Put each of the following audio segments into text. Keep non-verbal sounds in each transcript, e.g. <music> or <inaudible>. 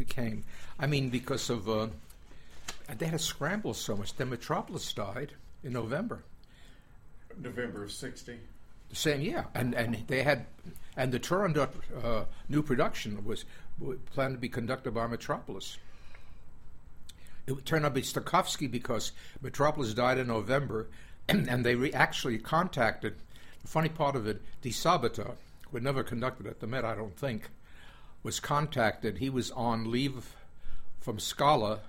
became. I mean, because of uh, they had a scramble so much. Then Mitropoulos died in November. November of '60. The same year, and and they had, and the Turandot uh, new production was planned to be conducted by Mitropoulos. It turned out to be Stokowski because Mitropoulos died in November, <clears throat> and they re- actually contacted. The funny part of it, De Sabata, who had never conducted at the Met, I don't think, was contacted. He was on leave from Scala,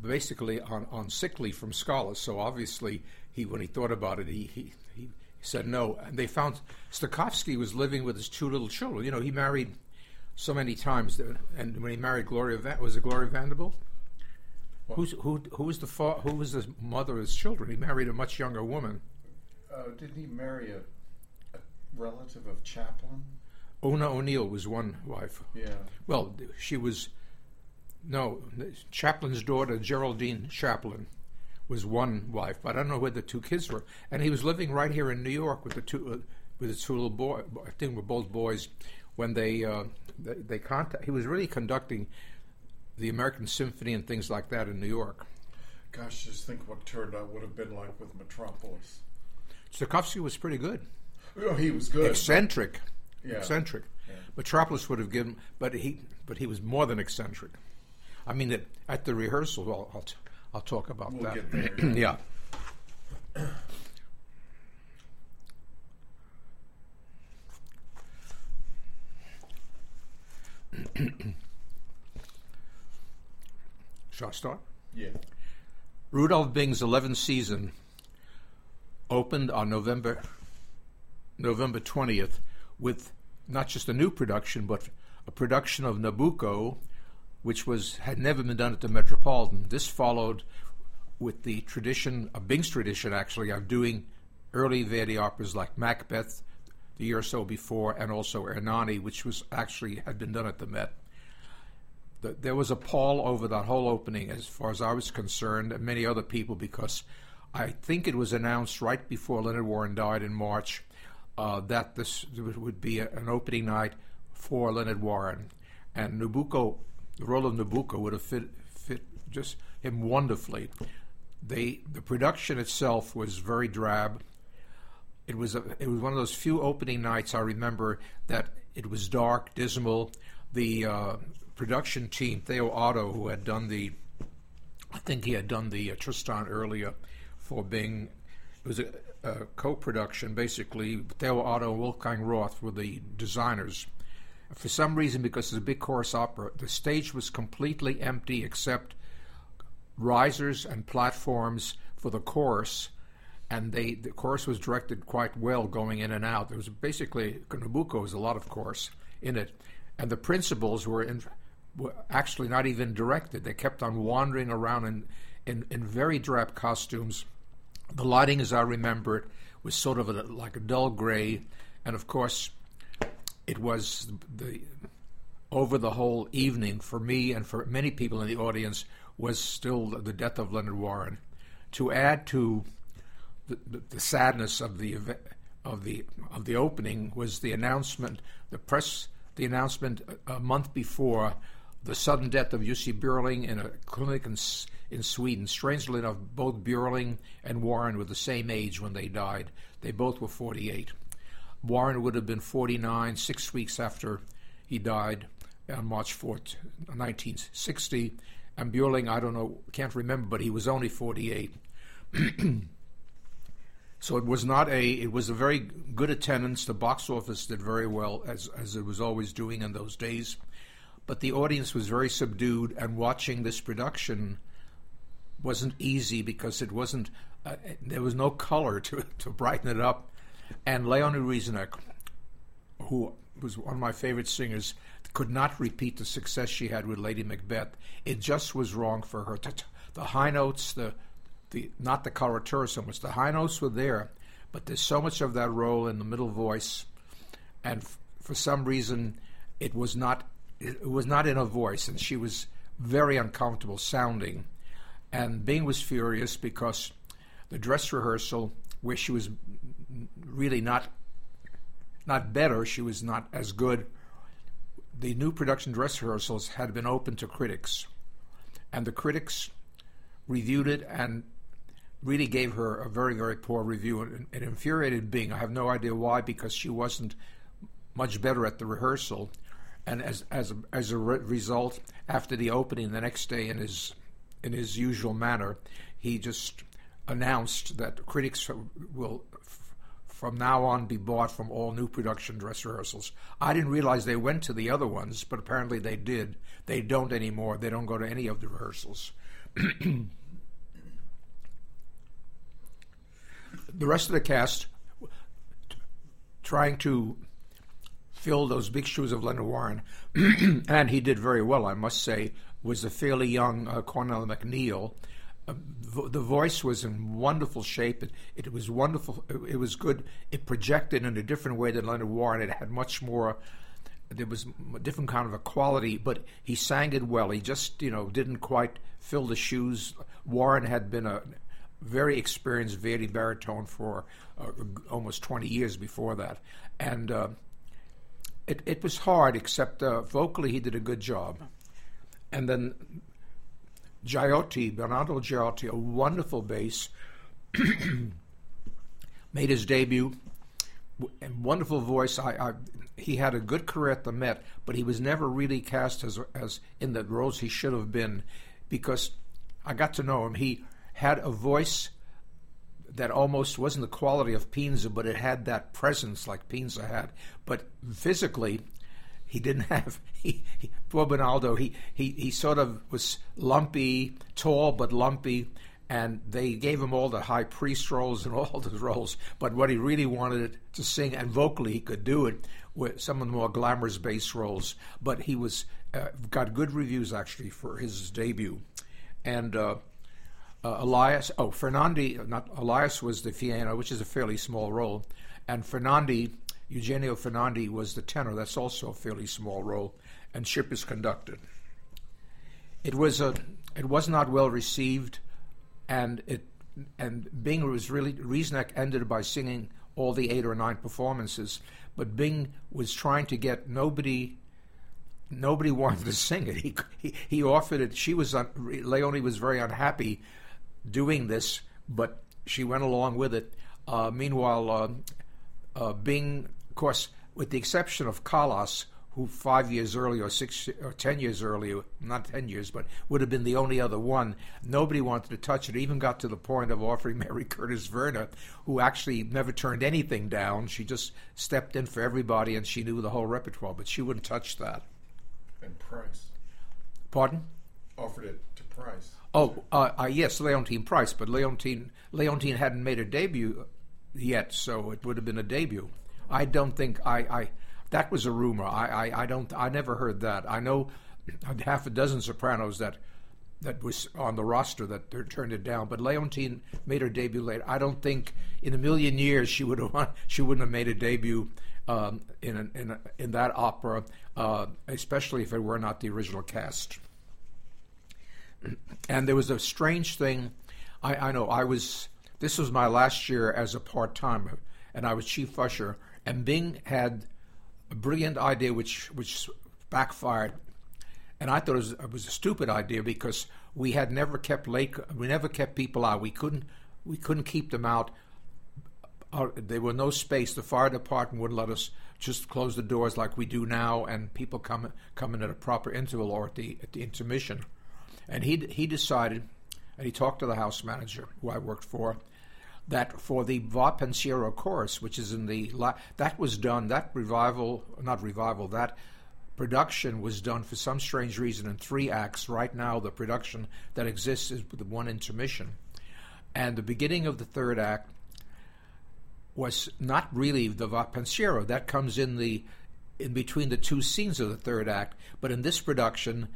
basically on, on sick leave from Scala. So obviously, he when he thought about it, he, he he said no. And they found Stokowski was living with his two little children. You know, he married so many times. And when he married Gloria, Van, was it Gloria Vanderbilt? Who's, who, who was the fa- who was the mother of his children? He married a much younger woman. Uh, didn't he marry a, a relative of Chaplin? Oona O'Neill was one wife. Yeah. Well, she was no Chaplin's daughter, Geraldine Chaplin was one wife, but I don't know where the two kids were. And he was living right here in New York with the two uh, with his two little boys. I think were both boys when they uh, they, they contact. He was really conducting the American Symphony and things like that in New York. Gosh, just think what Turandot would have been like with Mitropoulos. Stokowski was pretty good. Oh, he was good. Eccentric. Yeah. Eccentric. Yeah. Mitropoulos would have given, but he, but he was more than eccentric. I mean, at, at the rehearsal, I'll, I'll, I'll talk about we'll that. <clears throat> yeah. Shall I start? Yeah. Rudolf Bing's 11th season opened on November November 20th with not just a new production, but a production of Nabucco which was had never been done at the Metropolitan. This followed with the tradition, a Bing's tradition actually, of doing early Verdi operas like Macbeth the year or so before, and also Ernani, which was actually had been done at the Met. The, there was a pall over that whole opening, as far as I was concerned, and many other people, because I think it was announced right before Leonard Warren died in March uh, that this would be a, an opening night for Leonard Warren, and Nabucco the role of Nabucco would have fit fit just him wonderfully. They the production itself was very drab. It was a, it was one of those few opening nights I remember that it was dark, dismal. The uh, production team, Teo Otto, who had done the, I think he had done the uh, Tristan earlier for Bing. It was a, a co-production, basically. Teo Otto and Wolfgang Roth were the designers for some reason, because it's a big chorus opera, the stage was completely empty except risers and platforms for the chorus, and they the chorus was directed quite well going in and out. There was basically Nabucco was a lot of chorus in it, and the principals were in, were actually not even directed. They kept on wandering around in, in, in very drab costumes. The lighting, as I remember it, was sort of a, like a dull gray, and of course it was the over the whole evening for me and for many people in the audience was still the death of Leonard Warren. To add to the, the, the sadness of the of the of the opening was the announcement, the press, the announcement a month before the sudden death of Jussi Björling in a clinic in, in Sweden. Strangely enough, both Björling and Warren were the same age when they died. They both were 48. Warren would have been 49 six weeks after he died on March 4th, 1960. And Björling, I don't know, can't remember, but he was only 48. <clears throat> so it was not a, it was a very good attendance. The box office did very well, as, as it was always doing in those days. But the audience was very subdued, and watching this production wasn't easy because it wasn't, uh, there was no color to, <laughs> to brighten it up and Leonie Rysanek, who was one of my favorite singers, could not repeat the success she had with Lady Macbeth. It just was wrong for her. The high notes, the the not the coloratura so much. The high notes were there, but there's so much of that role in the middle voice, and f- for some reason, it was not it was not in her voice, and she was very uncomfortable sounding. And Bing was furious because the dress rehearsal, where she was really not not better. She was not as good. the new production dress rehearsals had been open to critics, and the critics reviewed it and really gave her a very, very poor review. It, it infuriated Bing. I have no idea why, because she wasn't much better at the rehearsal. And as as as a re- result, after the opening the next day, in his in his usual manner, he just announced that critics will from now on be bought from all new production dress rehearsals. I didn't realize they went to the other ones, but apparently they did. They don't anymore. They don't go to any of the rehearsals. <clears throat> the rest of the cast trying to fill those big shoes of Leonard Warren, <clears throat> and he did very well, I must say, was a fairly young uh, Cornell MacNeil the voice was in wonderful shape. It, it was wonderful. It, it, was good. It projected in a different way than Leonard Warren. It had much more. There was a different kind of a quality, but he sang it well. He just, you know, didn't quite fill the shoes. Warren had been a very experienced Verdi baritone for uh, almost 20 years before that, and uh, it it was hard. Except uh, vocally, he did a good job. And then Giaiotti, Bernardo Giaiotti, a wonderful bass, <clears throat> made his debut. And wonderful voice. I, I, he had a good career at the Met, but he was never really cast as as in the roles he should have been, because I got to know him. He had a voice that almost wasn't the quality of Pinza, but it had that presence like Pinza had. But physically, he didn't <laughs> have he, he, poor Bernardo. He, he he sort of was lumpy, tall but lumpy, and they gave him all the high priest roles and <laughs> all those roles. But what he really wanted to sing and vocally he could do it with some of the more glamorous bass roles. But he was uh, got good reviews actually for his debut, and. Uh, uh, Elias, oh, Fernandi, not Elias was the Fenena, which is a fairly small role, and Fernandi Eugenio Fernandi was the tenor. That's also a fairly small role, and Schippers conducted. It was a it was not well received, and it and Bing was really Rysanek ended by singing all the eight or nine performances, but Bing was trying to get nobody. Nobody <laughs> wanted to sing it. He he, he offered it. She was un, Leonie was very unhappy doing this, but she went along with it. Uh, meanwhile, uh, uh, Bing of course, with the exception of Callas, who five years earlier, or six or ten years earlier, not ten years, but would have been the only other one. Nobody wanted to touch it. it even got to the point of offering <laughs> Mary Curtis Verna, who actually never turned anything down. She just stepped in for everybody, and she knew the whole repertoire, but she wouldn't touch that. And Price. Pardon? Offered it to Price. Oh, uh, uh, yes, Leontyne Price, but Leontine Leontyne hadn't made a debut yet, so it would have been a debut. I don't think I, I that was a rumor. I, I, I don't I never heard that. I know half a dozen sopranos that that was on the roster that turned it down. But Leontyne made her debut late. I don't think in a million years she would have <laughs> she wouldn't have made a debut um, in a, in a, in that opera, uh, especially if it were not the original cast. And there was a strange thing. I, I know I was. This was my last year as a part timer, and I was chief usher and Bing had a brilliant idea which which backfired. And I thought it was, it was a stupid idea because we had never kept late. We never kept people out. We couldn't we couldn't keep them out. Uh, there were no space. The fire department wouldn't let us just close the doors like we do now, and people come in at a proper interval or at the at the intermission. And he he decided, and he talked to the house manager who I worked for, that for the Va Pensiero chorus, which is in the that was done that revival, not revival, that production was done for some strange reason in three acts. Right now, the production that exists is with one intermission, and the beginning of the third act was not really the Va Pensiero. That comes in the in between the two scenes of the third act, but in this production.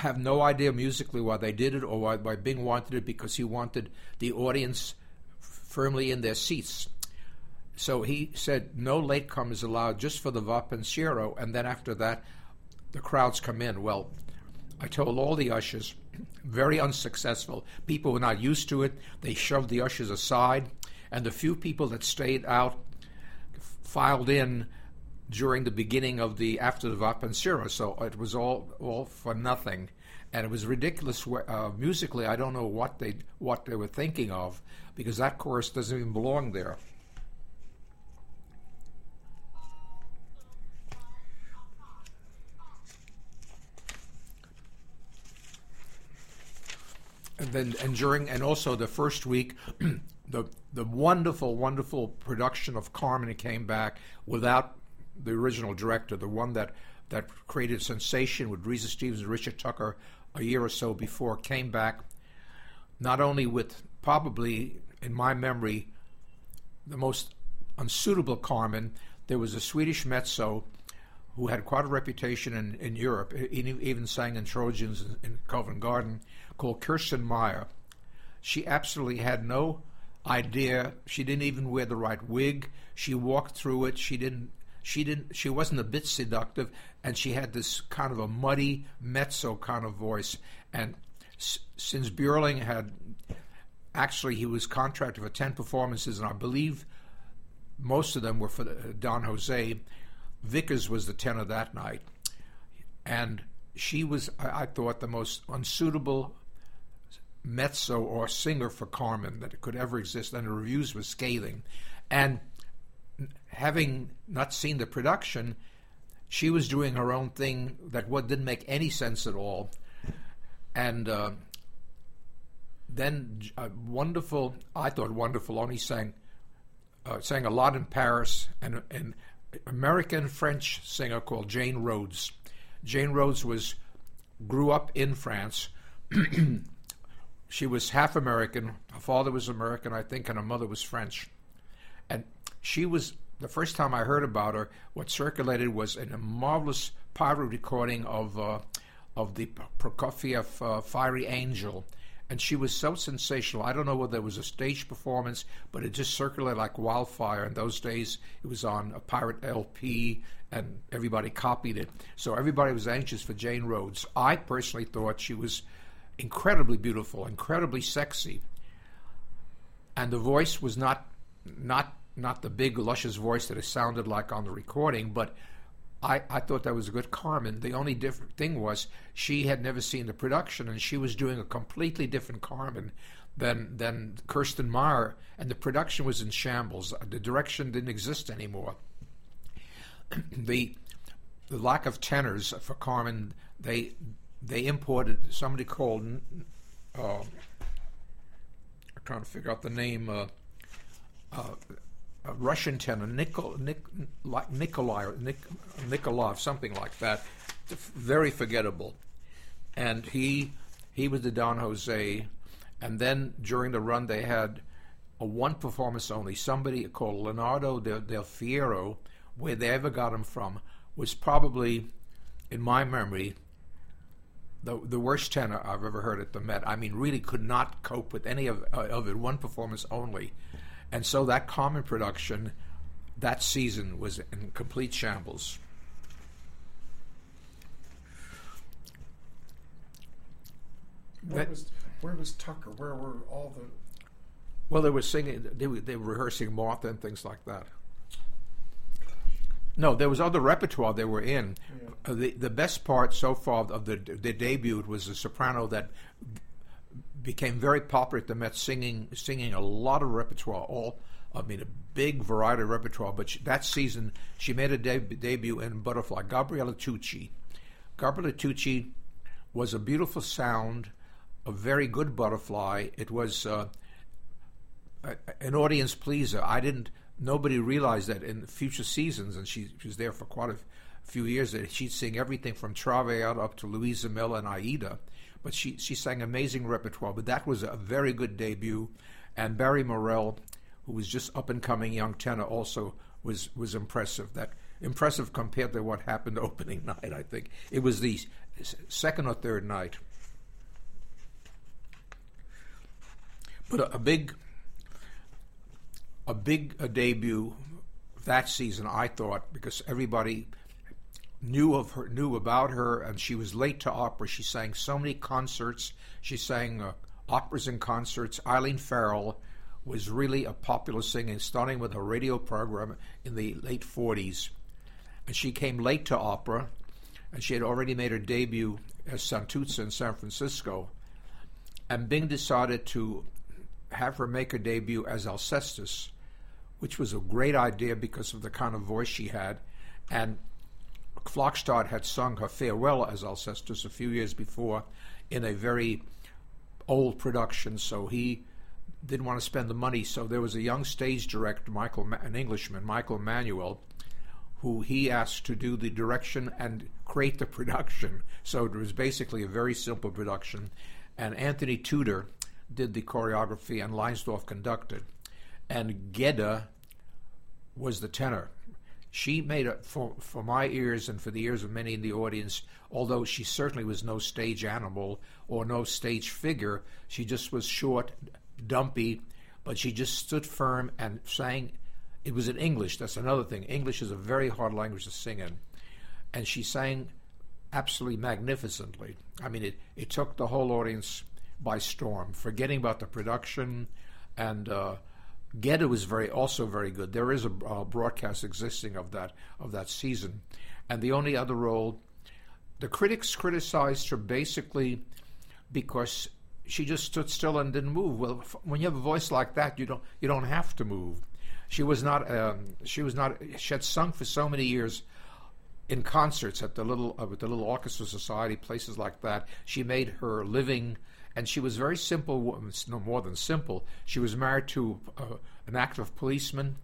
Have no idea musically why they did it or why, why Bing wanted it because he wanted the audience firmly in their seats. So he said no latecomers allowed just for the Va Pensiero, and then after that, the crowds come in. Well, I told all the ushers, <clears throat> very unsuccessful. People were not used to it. They shoved the ushers aside, and the few people that stayed out filed in during the beginning of the after the Va Pensiero, so it was all all for nothing, and it was ridiculous uh, musically. I don't know what they what they were thinking of because that chorus doesn't even belong there. and then and during and also the first week <clears throat> the the wonderful wonderful production of Carmen came back without the original director the one that that created sensation with Risë Stevens and Richard Tucker a year or so before came back not only with probably in my memory the most unsuitable Carmen there was a Swedish mezzo who had quite a reputation in, in Europe, even sang in Trojans in Covent Garden, called Kerstin Meyer. She absolutely had no idea. She didn't even wear the right wig. She walked through it. She didn't. She didn't. She wasn't a bit seductive, and she had this kind of a muddy mezzo kind of voice. And s- since Björling had actually he was contracted for ten performances, and I believe most of them were for uh, Don Jose. Vickers was the tenor that night, and she was, I, I thought, the most unsuitable mezzo or singer for Carmen that could ever exist, and the reviews were scathing. And having not seen the production, she was doing her own thing that what didn't make any sense at all. And uh, then a wonderful, I thought wonderful, only sang uh, sang a lot in Paris, and an American French singer called Jane Rhodes. Jane Rhodes was grew up in France. <clears throat> she was half American. Her father was American, I think, and her mother was French. And she was the first time I heard about her. What circulated was a marvelous pirate recording of uh, of the Prokofiev uh, "Fiery Angel," and she was so sensational. I don't know whether it was a stage performance, but it just circulated like wildfire. In those days, it was on a pirate LP, and everybody copied it. So everybody was anxious for Jane Rhodes. I personally thought she was incredibly beautiful, incredibly sexy, and the voice was not not not the big luscious voice that it sounded like on the recording, but I, I thought that was a good Carmen. The only different thing was she had never seen the production, and she was doing a completely different Carmen than than Kerstin Meyer, and the production was in shambles. The direction didn't exist anymore. <clears throat> the the lack of tenors for Carmen, they they imported somebody called. Uh, I'm trying to figure out the name. Uh, uh, a Russian tenor, Nikol, Nik, Nikolai, Nik, Nikolov, something like that, very forgettable. And he he was the Don Jose, and then during the run they had a one performance only. Somebody called Leonardo Del, Del Fiero, where they ever got him from, was probably, in my memory, the the worst tenor I've ever heard at the Met. I mean, really could not cope with any of uh, of it. One performance only. And so that Carmen production that season was in complete shambles. Where was, where was Tucker? Where were all the. Well, they were singing, they were, they were rehearsing Martha and things like that. No, there was other repertoire they were in. Yeah. Uh, the the best part so far of the the debut was the soprano that became very popular at the Met, singing singing a lot of repertoire. All I mean, a big variety of repertoire. But she, that season, she made a deb- debut in Butterfly. Gabriella Tucci. Gabriella Tucci was a beautiful sound, a very good butterfly. It was uh, a, an audience pleaser. I didn't. Nobody realized that in future seasons, and she, she was there for quite a few years. That she'd sing everything from Traviata up to Luisa Miller and Aida but she, she sang amazing repertoire. But that was a very good debut. And Barry Morell, who was just up and coming young tenor, also was, was impressive. That impressive compared to what happened <laughs> opening night, I think. It was the second or third night. But a, a big a big a debut that season, I thought, because everybody knew of her, knew about her, and she was late to opera. She sang so many concerts. She sang uh, operas and concerts. Eileen Farrell was really a popular singer, starting with a radio program in the late 40s. and she came late to opera, and she had already made her debut as Santuzza in San Francisco. And Bing decided to have her make her debut as Alcestis, which was a great idea because of the kind of voice she had. And Flagstad had sung her farewell as Alcestis a few years before in a very old production, so he didn't want to spend the money. So there was a young stage director, Michael, an Englishman, Michael Manuel, who he asked to do the direction and create the <laughs> production. So it was basically a very simple production. And Anthony Tudor did the choreography and Leinsdorf conducted. And Gedda was the tenor. She made it for, for my ears and for the ears of many in the audience, although she certainly was no stage animal or no stage figure, she just was short, dumpy, but she just stood firm and sang. It was in English, that's another thing. English is a very hard language to sing in. And she sang absolutely magnificently. I mean, it, it took the whole audience by storm, forgetting about the production and. Uh, Gedda was very also very good. There is a, broadcast existing of that of that season, and the only other role, the critics criticized her basically because she just stood still and didn't move. Well, when you have a voice like that, you don't you don't have to move. She was not um, she was not she had sung for so many years in concerts at the little uh, with the little orchestra society places like that. She made her living and she was very simple, no more than simple. She was married to uh, an active policeman,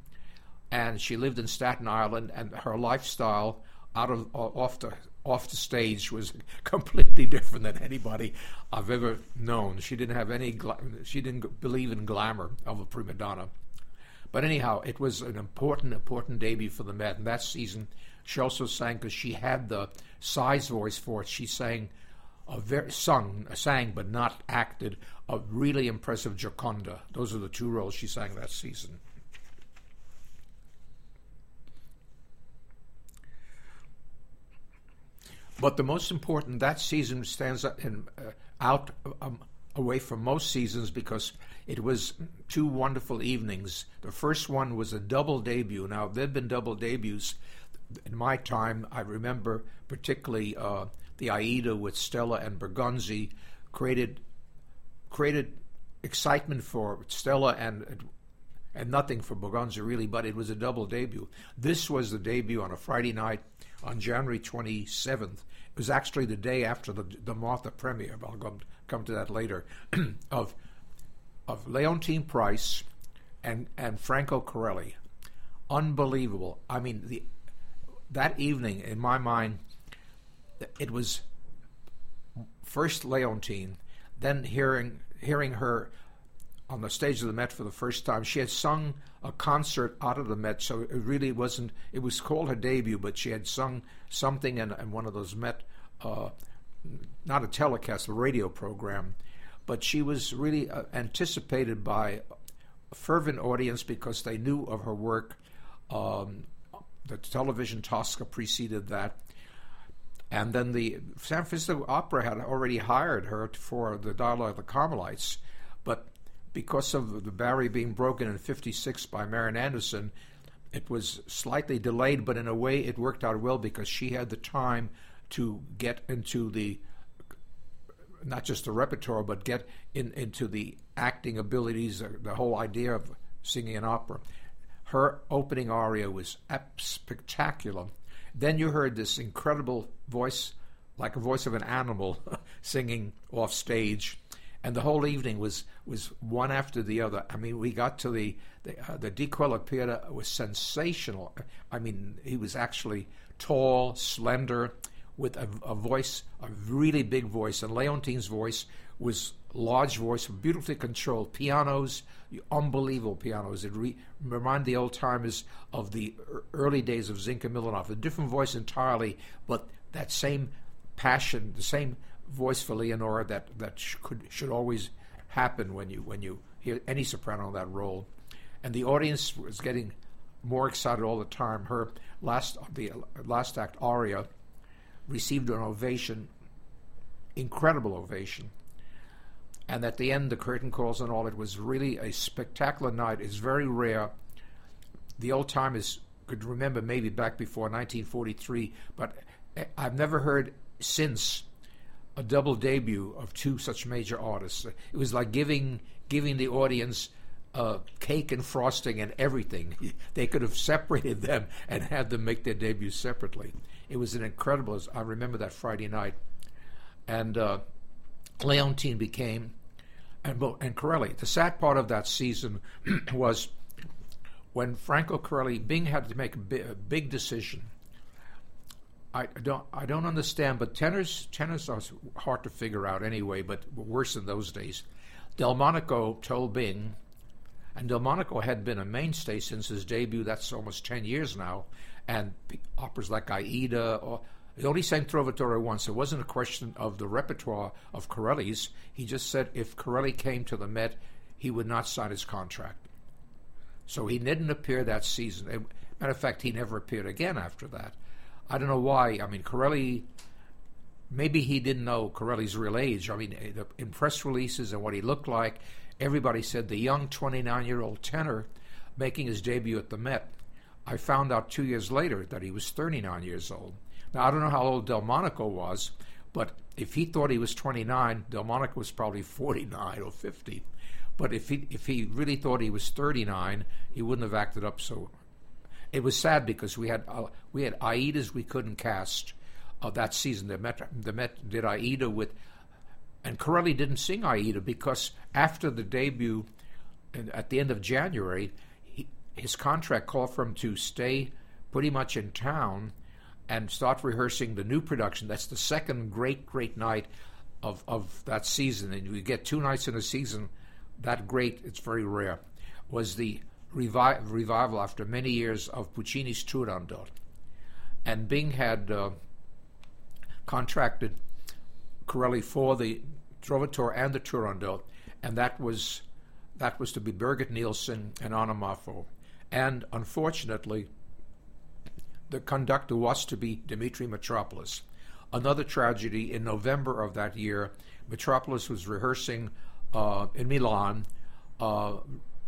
and she lived in Staten Island, and her lifestyle out of off the off the stage was <laughs> completely different than anybody I've ever known. She didn't have any. Gla- she didn't believe in glamour of a prima donna. But anyhow, it was an important, important debut for the Met. And that season, she also sang because she had the size voice for it. She sang a very sung, sang but not acted a really impressive Gioconda. Those are the two roles she sang that season. But the most important that season stands in, uh, out um, away from most seasons because it was two wonderful evenings. The first one was a double debut. Now there'd been double debuts in my time. I remember particularly. Uh, the Aida with Stella and Bergonzi created created excitement for Stella and and nothing for Bergonzi really, but it was a double debut. This was the debut on a Friday night on January 27th. It was actually the day after the the Martha premiere. I'll come, come to that later. <clears throat> of of Leontyne Price and and Franco Corelli, unbelievable. I mean the that evening in my mind it was first Leontyne, then hearing hearing her on the stage of the Met for the first time. She had sung a concert out of the Met, so it really wasn't. It was called her debut, but she had sung something in, in one of those Met, uh, not a telecast, a radio program. But she was really uh, anticipated by a fervent audience because they knew of her work. Um, the television Tosca preceded that. And then the San Francisco Opera had already hired her for the Dialogue of the Carmelites, but because of the barrier being broken in 56 by Marian Anderson, it was slightly delayed, but in a way it worked out well because she had the time to get into the not just the repertoire, but get in, into the acting abilities, uh, the whole idea of singing an opera. Her opening aria was spectacular. Then you heard this incredible voice, like a voice of an animal, <laughs> singing off stage, and the whole evening was was one after the other. I mean, we got to the the, uh, the Di was sensational. I mean, he was actually tall, slender, with a, a voice, a really big voice, and Leontyne's voice was large voice, beautifully controlled pianos, unbelievable pianos. It re- remind the old timers of the early days of Zinka Milanov. A different voice entirely, but that same passion, the same voice for Leonora that that sh- could should always happen when you when you hear any soprano in that role. And the audience was getting more excited all the time. Her last the uh, last act aria received an ovation, incredible ovation and at the end the curtain calls and all. It was really a spectacular night. It's very rare. The old timers could remember maybe back before 1943, but I've never heard since a double debut of two such major artists. It was like giving giving the audience uh, cake and frosting and everything. They could have separated them and had them make their debut separately. It was an incredible. I remember that Friday night, and uh, Leontyne became and and Corelli. The sad part of that season <clears throat> was when Franco Corelli Bing had to make a, bi- a big decision. I don't I don't understand, but tenors tenors are hard to figure out anyway, but worse in those days. Del Monaco told Bing, and Del Monaco had been a mainstay since his debut. That's almost ten years now, and operas like Aida. Or, he only sang Trovatore once. It wasn't a question of the repertoire of Corelli's. He just said if Corelli came to the Met, he would not sign his contract. So he didn't appear that season. Matter of fact, he never appeared again after that. I don't know why. I mean, Corelli, maybe he didn't know Corelli's real age. I mean, eh, in press releases and what he looked like, everybody said the young 29 year old tenor making his debut at the Met. I found out two years later that he was 39 years old. Now, I don't know how old Del Monaco was, but if he thought he was 29, Del Monaco was probably 49 or 50. But if he if he really thought he was 39, he wouldn't have acted up so. It was sad because we had uh, we had Aidas we couldn't cast uh, that season. The Met the Met did Aida with, and Corelli didn't sing Aida because after the debut, at the end of January, he, his contract called for him to stay pretty much in town and start rehearsing the new production. That's the second great great night of of that season, and you get two nights in a season that great, it's very rare, was the revi- revival after many years of Puccini's Turandot. And Bing had uh, contracted Corelli for the Trovatore and the Turandot, and that was that was to be Birgit Nilsson and Anna Moffo. And unfortunately, the conductor was to be Dimitri Mitropoulos. Another tragedy in November of that year, Mitropoulos was rehearsing uh, in Milan, uh,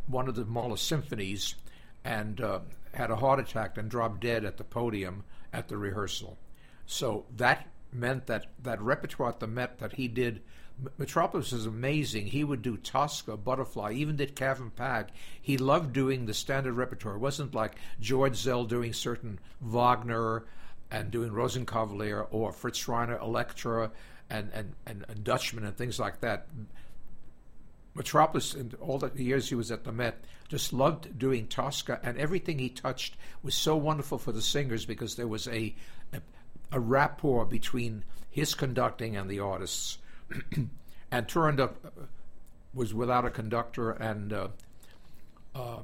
one of the Mahler symphonies, and uh, had a heart attack and dropped dead at the podium at the rehearsal. So that meant that that repertoire at the Met that he did. Mitropoulos is amazing. He would do Tosca, Butterfly, even did and Pag. He loved doing the standard repertoire. It wasn't like George Szell doing certain Wagner and doing Rosenkavalier or Fritz Reiner, Elektra, and, and, and, and Dutchman and things like that. Mitropoulos, in all the years he was at the Met, just loved doing Tosca, and everything he touched was so wonderful for the singers because there was a a, a rapport between his conducting and the artists. <clears throat> and Turandot was without a conductor, and uh, uh,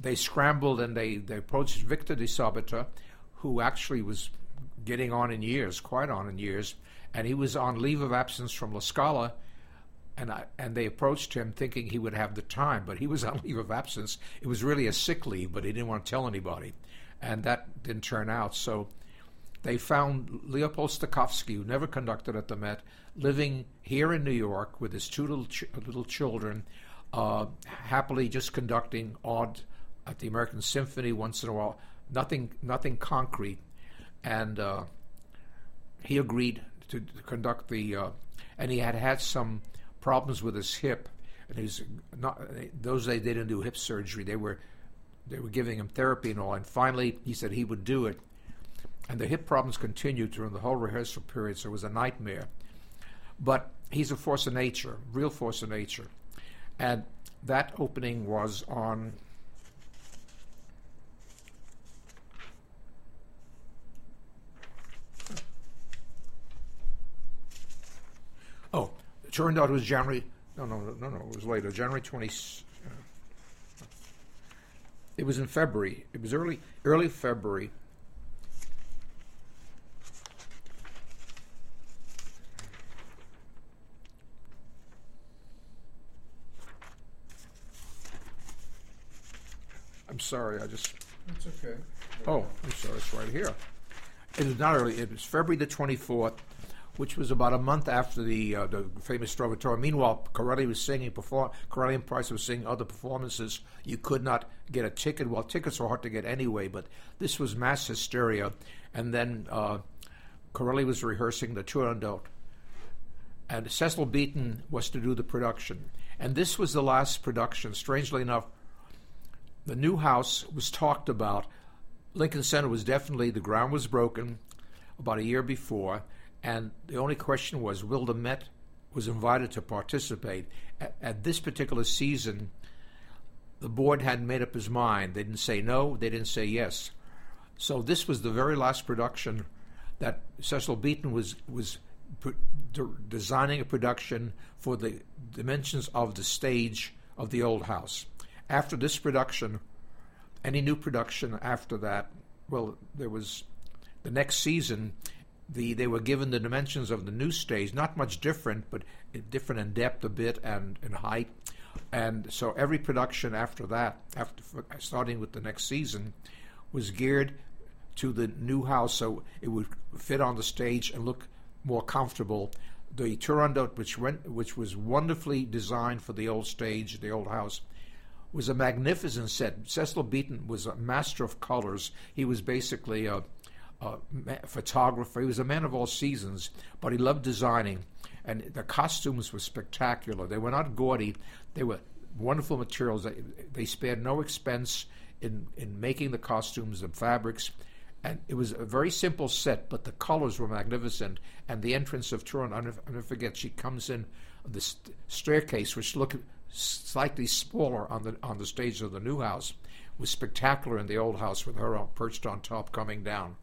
they scrambled and they, they approached Victor de Sabata, who actually was getting on in years, quite on in years, and he was on leave of absence from La Scala and I, and they approached him thinking he would have the time, but he was on <laughs> leave of absence. It was really a sick leave, but he didn't want to tell anybody, and that didn't turn out. So they found Leopold Stokowski, who never conducted at the Met, living here in New York with his two little ch- little children, uh, happily just conducting odd at the American Symphony once in a while. Nothing, nothing concrete, and uh, he agreed to, to conduct the. Uh, and he had had some problems with his hip, and he's not. Those days they didn't do hip surgery; they were they were giving him therapy and all. And finally, he said he would do it. And the hip problems continued during the whole rehearsal period, so it was a nightmare. But he's a force of nature, real force of nature. And that opening was on Oh, it turned out it was January. No, no, no, no. It was later. January twenty. Uh, it was in February. It was early, early February. Sorry. I just. It's okay. Oh, I'm sorry. It's right here. It was not early. It was February the 24th which was about a month after the uh, the famous Trovatore. Meanwhile, Corelli was singing, perform. Corelli and Price were singing other performances. You could not get a ticket. Well, tickets were hard to get anyway, but this was mass hysteria. And then uh, Corelli was rehearsing the Turandot, and Cecil Beaton was to do the production. And this was the last production. Strangely enough, the new house was talked about. Lincoln Center was definitely the ground was broken about a year before, and the only question was Will the Met was invited to participate. At, at this particular season, the board hadn't made up his mind. They didn't say no, they didn't say yes. So this was the very last production that Cecil Beaton was was designing a production for the dimensions of the stage of the old house. After this production, any new production after that, well, there was the next season. The they were given the dimensions of the new stage, not much different, but different in depth a bit and in height. And so every production after that, after starting with the next season, was geared to the new house so it would fit on the stage and look more comfortable. The Turandot, which went, which was wonderfully designed for the old stage, the old house, was a magnificent set. Cecil Beaton was a master of colors. He was basically a, a photographer. He was a man of all seasons, but he loved designing. And the costumes were spectacular. They were not gaudy. They were wonderful materials. They, they spared no expense in, in making the costumes, the fabrics and it was a very simple set, but the colors were magnificent. And the entrance of Turin, never, never forget, she comes in the st- staircase, which looked slightly smaller on the on the stage of the new house, was spectacular in the old house with her perched on top, coming down.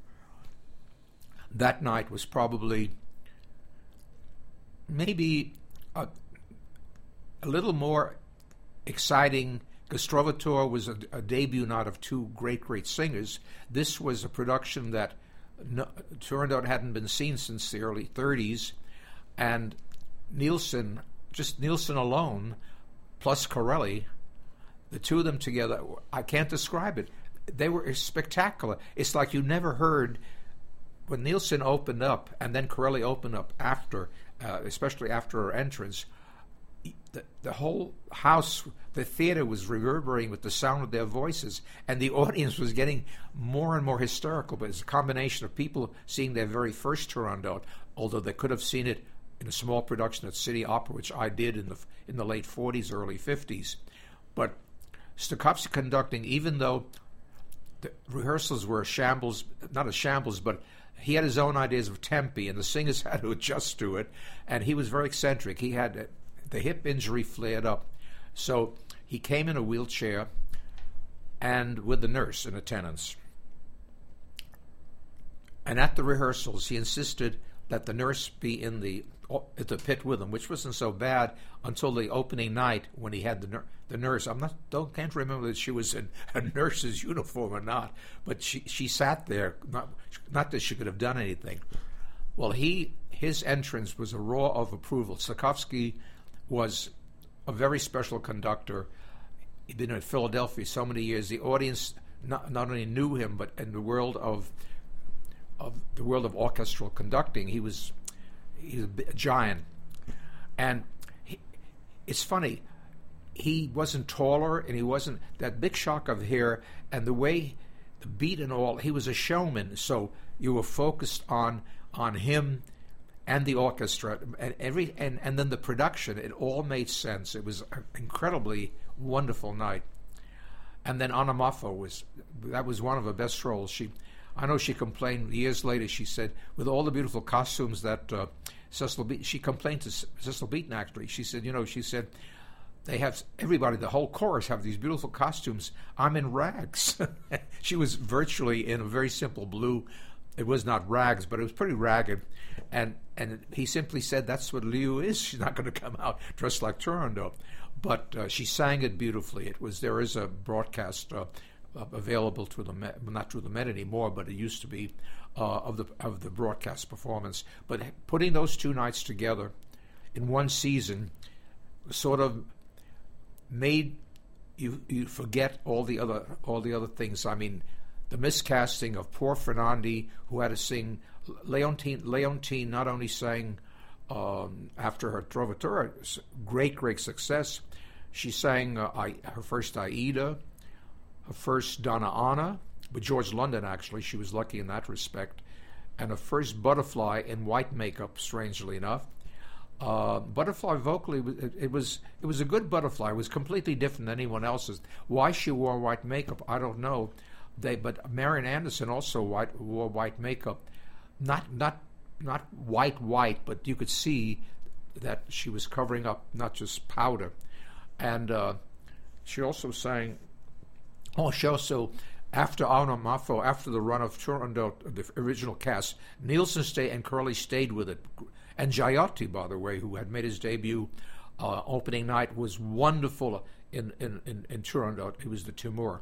That night was probably maybe a, a little more exciting because Trovatore was a, a, debut not of two great, great singers. This was a production that no, turned out hadn't been seen since the early 30s, and Nilsson, just Nilsson alone, plus Corelli, the two of them together, I can't describe it. They were spectacular. It's like you never heard when Nilsson opened up, and then Corelli opened up after, uh, especially after her entrance the, the whole house, the theater was reverberating with the sound of their voices, and the <laughs> audience was getting more and more hysterical. But it's a combination of people seeing their very first Turandot, although they could have seen it in a small production at City Opera, which I did in the in the late 40s, early 50s. But Stokowski conducting, even though the rehearsals were a shambles, not a shambles, but he had his own ideas of tempi, and the singers <laughs> had to adjust to it. And he was very eccentric. He had the hip injury flared up. So he came in a wheelchair and with the nurse in attendance. And at the rehearsals, he insisted that the nurse be in the at the pit with him, which wasn't so bad until the opening night when he had the the nurse. I'm not don't can't remember that she was in <laughs> a nurse's uniform or not, but she she sat there. Not not that she could have done anything. Well, he his entrance was a roar of approval. Stokowski was a very special conductor. He'd been in Philadelphia so many years. The audience not, not only knew him, but in the world of of the world of orchestral conducting, he was he's a, giant. And he, it's funny, he wasn't taller, and he wasn't that big shock of hair, and the way the beat and all. He was a showman, so you were focused on on him and the orchestra and every and, and then the production it all made sense it was an incredibly wonderful night and then Anna Moffo was that was one of her best roles she I know she complained years later she said with all the beautiful costumes that uh, Cecil Be- she complained to Cecil Beaton actually she said you know she said they have everybody the whole chorus have these beautiful costumes i'm in rags <laughs> she was virtually in a very simple blue it was not rags, but it was pretty ragged. And and he simply said that's what Liu is. She's not going to come out dressed like Turandot. But uh, she sang it beautifully. It was there is a broadcast uh, available to the Met, not to the Met anymore, but it used to be uh, of the of the broadcast performance. But putting those two nights together in one season sort of made you you forget all the other all the other things. I mean, the miscasting of poor Fernandi, who had to sing. Leontyne, Leontyne not only sang um, after her Trovatore, great, great success, she sang uh, I, her first Aida, first Donna Anna, but George London, actually. She was lucky in that respect. And her first Butterfly in white makeup, strangely enough. Uh, butterfly vocally, it, it, was it was a good butterfly. It was completely different than anyone else's. Why she wore white makeup, I don't know. They, but Marian Anderson also white, wore white makeup, not not not white white, but you could see that she was covering up not just powder, and uh, she also sang. Oh, also after Anna Moffo, after the run of Turandot, the original cast, Nilsson stayed and Corelli stayed with it. And Giaiotti, by the way, who had made his debut uh, opening night, was wonderful in, in, in, in Turandot. He was the Timur.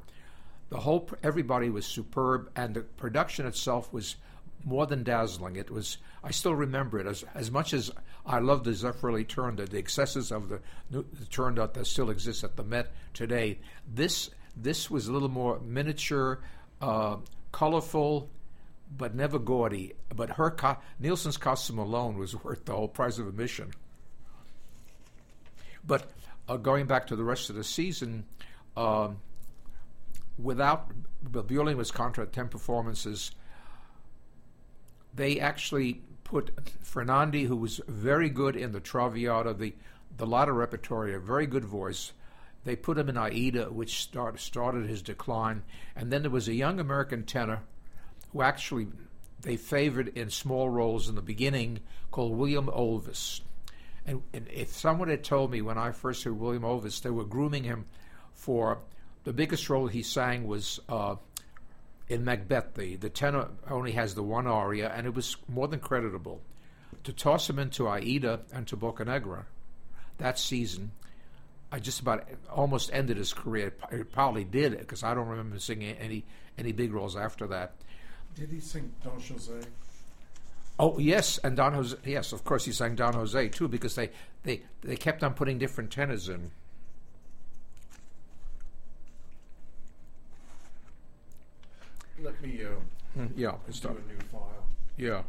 The whole, everybody was superb, and the production itself was more than dazzling. It was, I still remember it as, as much as I love the Zeffirelli Turandot, the excesses of the, the Turandot that still exists at the Met today. This, this was a little more miniature, uh, colorful, but never gaudy. But her co- Nilsson's costume alone was <laughs> worth the whole price of admission. But uh, going back to the rest of the season, um, without Björling was contra ten performances, they actually put Fernandi, who was very good in the Traviata, the the latter repertory, a very good voice. They put him in Aida, which start, started his decline, and then there was a young American tenor who actually they favored in small roles in the beginning called William Olvis. And, and, if someone had told me when I first heard William Olvis, they were grooming him for the biggest role he sang was uh, in Macbeth. The, the tenor only has the one aria, and it was more than creditable. To toss him into Aida and to Boccanegra that season, I just about almost ended his career. It probably did because I don't remember singing any any big roles after that. Did he sing Don Jose? Oh yes, and Don Jose. Yes, of course he sang Don Jose too because they they they kept on putting different tenors in. Let me uh, yeah, do stop. a new file. Yeah.